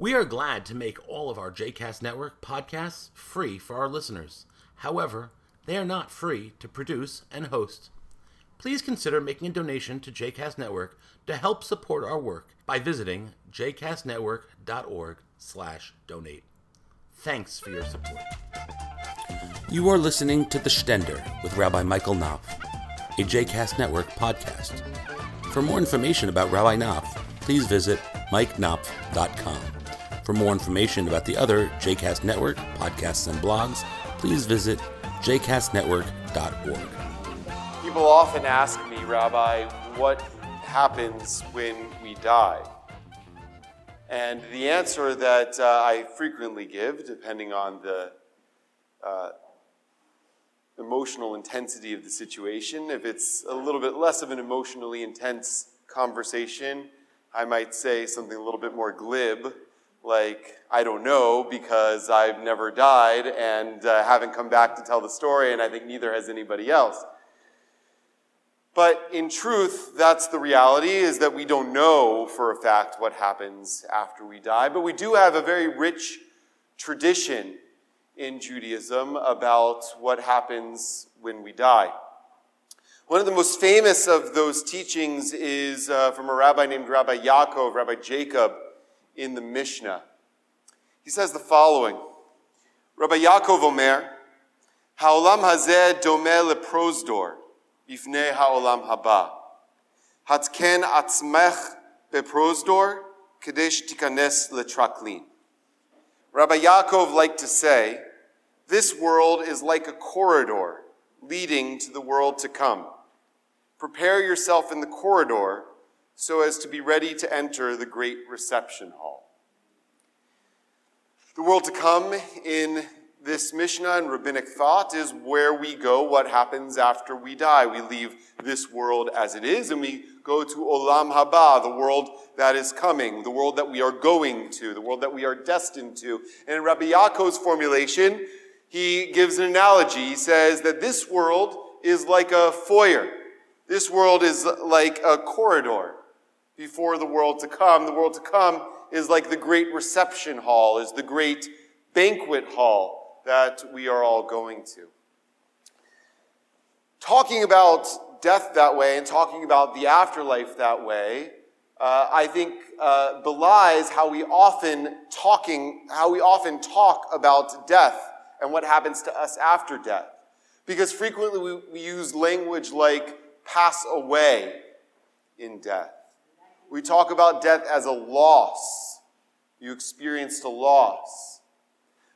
We are glad to make all of our JCast Network podcasts free for our listeners. However, they are not free to produce and host. Please consider making a donation to JCast Network to help support our work by visiting jcastnetwork.org slash donate. Thanks for your support. You are listening to The Stender with Rabbi Michael Knopf, a JCast Network podcast. For more information about Rabbi Knopf, please visit mikeknopf.com. For more information about the other JCast Network podcasts and blogs, please visit jcastnetwork.org. People often ask me, Rabbi, what happens when we die? And the answer that uh, I frequently give, depending on the uh, emotional intensity of the situation, if it's a little bit less of an emotionally intense conversation, I might say something a little bit more glib, like, I don't know because I've never died and uh, haven't come back to tell the story, and I think neither has anybody else. But in truth, that's the reality is that we don't know for a fact what happens after we die, but we do have a very rich tradition in Judaism about what happens when we die. One of the most famous of those teachings is uh, from a rabbi named Rabbi Yaakov, Rabbi Jacob, in the Mishnah. He says the following Rabbi Yaakov Omer, Ha'olam hazeh domeh leprosdor, bifnei ha'olam haba. Hatken atzmech beprosdor, kadesh tikanes letraklin. Rabbi Yaakov liked to say, this world is like a corridor leading to the world to come. Prepare yourself in the corridor so as to be ready to enter the great reception hall. The world to come in this Mishnah and rabbinic thought is where we go, what happens after we die. We leave this world as it is and we go to Olam Haba, the world that is coming, the world that we are going to, the world that we are destined to. And in Rabbi Yaakov's formulation, he gives an analogy. He says that this world is like a foyer. This world is like a corridor before the world to come. The world to come is like the great reception hall, is the great banquet hall that we are all going to. Talking about death that way and talking about the afterlife that way, uh, I think uh, belies how we often talking, how we often talk about death and what happens to us after death. Because frequently we, we use language like pass away in death. We talk about death as a loss. You experienced a loss.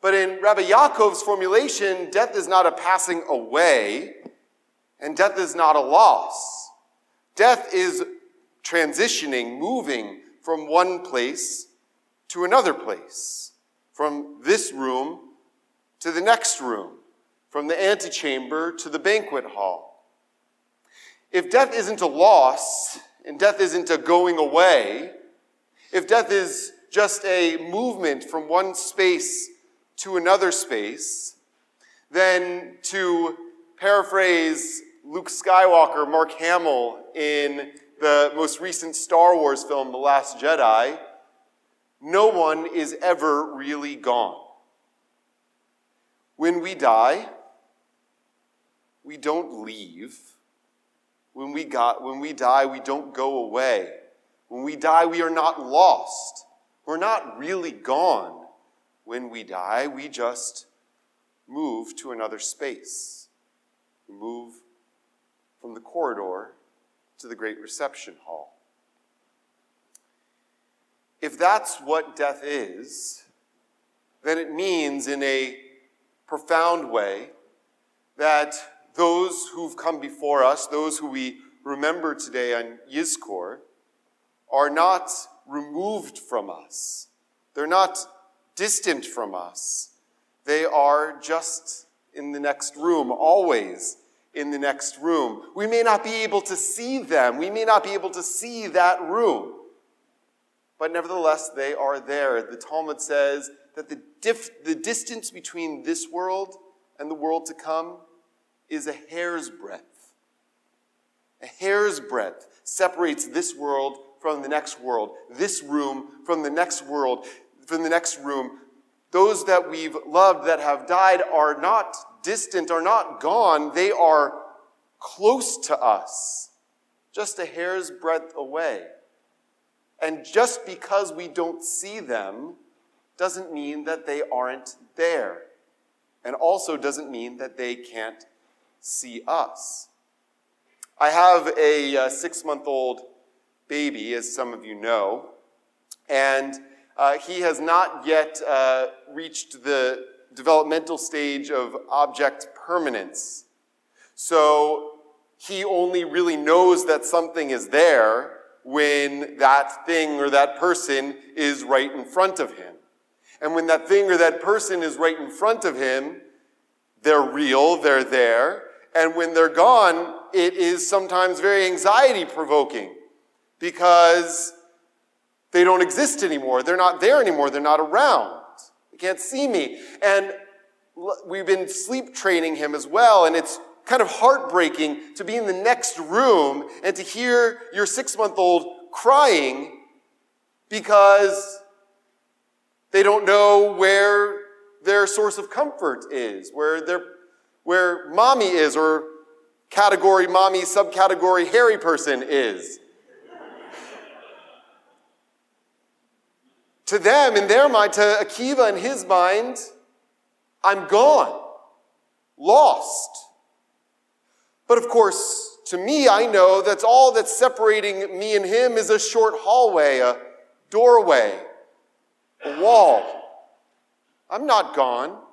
But in Rabbi Yaakov's formulation, death is not a passing away, and death is not a loss. Death is transitioning, moving from one place to another place, from this room to the next room, from the antechamber to the banquet hall. If death isn't a loss, and death isn't a going away, if death is just a movement from one space to another space, then to paraphrase Luke Skywalker, Mark Hamill in the most recent Star Wars film, The Last Jedi, no one is ever really gone. When we die, we don't leave. When we, got, when we die, we don't go away. When we die, we are not lost. We're not really gone. When we die, we just move to another space. We move from the corridor to the great reception hall. If that's what death is, then it means in a profound way that those who've come before us, those who we remember today on Yizkor, are not removed from us. They're not distant from us. They are just in the next room, always in the next room. We may not be able to see them. We may not be able to see that room. But nevertheless, they are there. The Talmud says that the, dif- the distance between this world and the world to come is a hair's breadth. A hair's breadth separates this world from the next world, this room from the next world. from the next room, those that we've loved that have died are not distant, are not gone. They are close to us, just a hair's breadth away. And just because we don't see them doesn't mean that they aren't there. And also doesn't mean that they can't see us. I have a uh, six month old baby, as some of you know, and uh, he has not yet uh, reached the developmental stage of object permanence. So he only really knows that something is there when that thing or that person is right in front of him. And when that thing or that person is right in front of him, they're real, they're there. And when they're gone, it is sometimes very anxiety provoking because they don't exist anymore. They're not there anymore. They're not around. They can't see me. And we've been sleep training him as well, and it's kind of heartbreaking to be in the next room and to hear your six month old crying because they don't know where their source of comfort is, where their where mommy is, or category mommy, subcategory hairy person is. to them, in their mind, to Akiva in his mind, I'm gone, lost. But of course, to me, I know that's all that's separating me and him is a short hallway, a doorway, a wall. I'm not gone.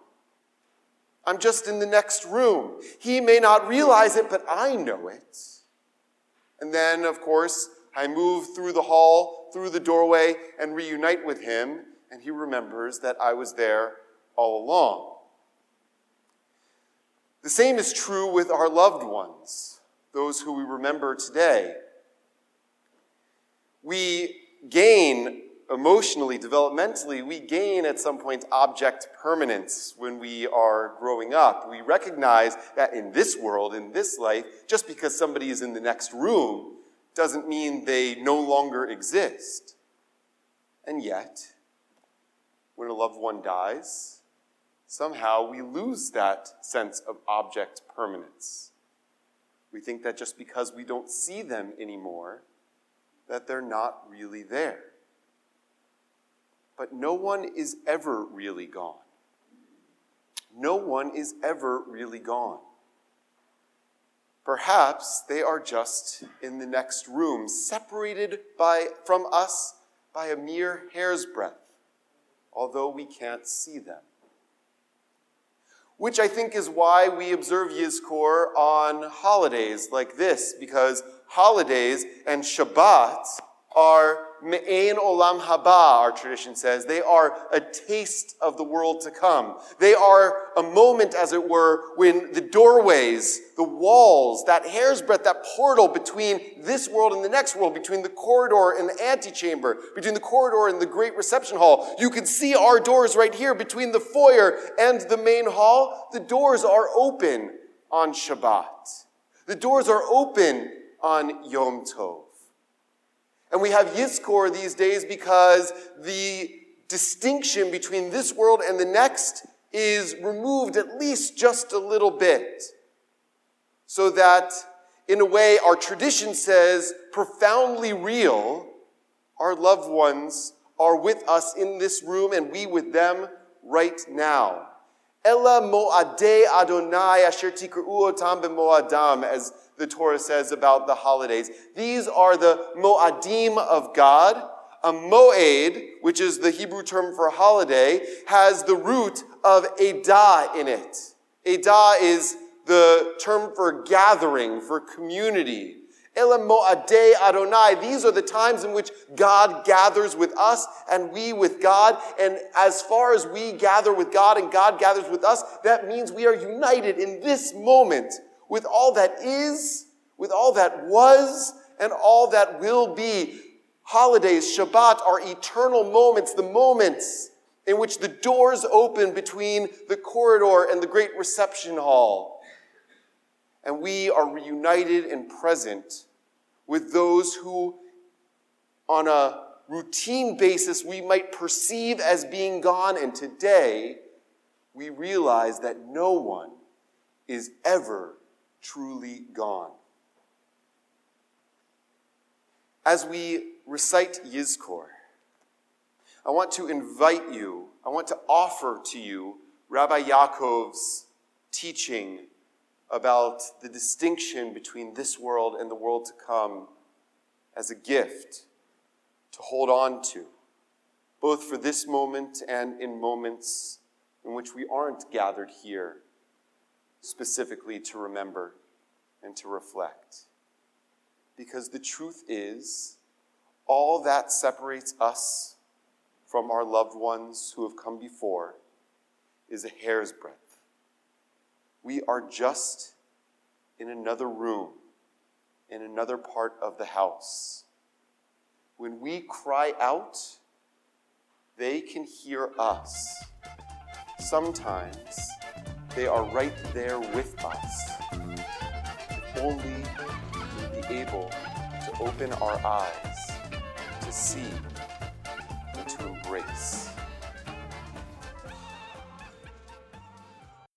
I'm just in the next room. He may not realize it, but I know it. And then, of course, I move through the hall, through the doorway, and reunite with him, and he remembers that I was there all along. The same is true with our loved ones, those who we remember today. We gain emotionally, developmentally, we gain at some point object permanence when we are growing up. We recognize that in this world, in this life, just because somebody is in the next room doesn't mean they no longer exist. And yet, when a loved one dies, somehow we lose that sense of object permanence. We think that just because we don't see them anymore, that they're not really there but no one is ever really gone. No one is ever really gone. Perhaps they are just in the next room, separated by, from us by a mere hair's breadth, although we can't see them. Which I think is why we observe Yizkor on holidays like this, because holidays and Shabbat are me'ein olam haba, our tradition says. They are a taste of the world to come. They are a moment, as it were, when the doorways, the walls, that hair's breadth, that portal between this world and the next world, between the corridor and the antechamber, between the corridor and the great reception hall. You can see our doors right here between the foyer and the main hall. The doors are open on Shabbat. The doors are open on Yom Tov. And we have Yizkor these days because the distinction between this world and the next is removed at least just a little bit. So that, in a way, our tradition says profoundly real, our loved ones are with us in this room and we with them right now. Ella mo'adei Adonai asher tikru'u otam b'mo'adam, as the Torah says about the holidays. These are the mo'adim of God. A mo'ed, which is the Hebrew term for holiday, has the root of edah in it. Edah is the term for gathering, for community. Elam Adonai. These are the times in which God gathers with us and we with God. And as far as we gather with God and God gathers with us, that means we are united in this moment with all that is, with all that was, and all that will be. Holidays, Shabbat are eternal moments, the moments in which the doors open between the corridor and the great reception hall. And we are reunited and present with those who, on a routine basis we might perceive as being gone, and today we realize that no one is ever truly gone. As we recite Yizkor, I want to invite you, I want to offer to you Rabbi Yaakov's teaching about the distinction between this world and the world to come as a gift to hold on to, both for this moment and in moments in which we aren't gathered here specifically to remember and to reflect. Because the truth is, all that separates us from our loved ones who have come before is a hair's breadth. We are just in another room, in another part of the house. When we cry out, they can hear us. Sometimes they are right there with us. If only we'd be able to open our eyes to see and to embrace.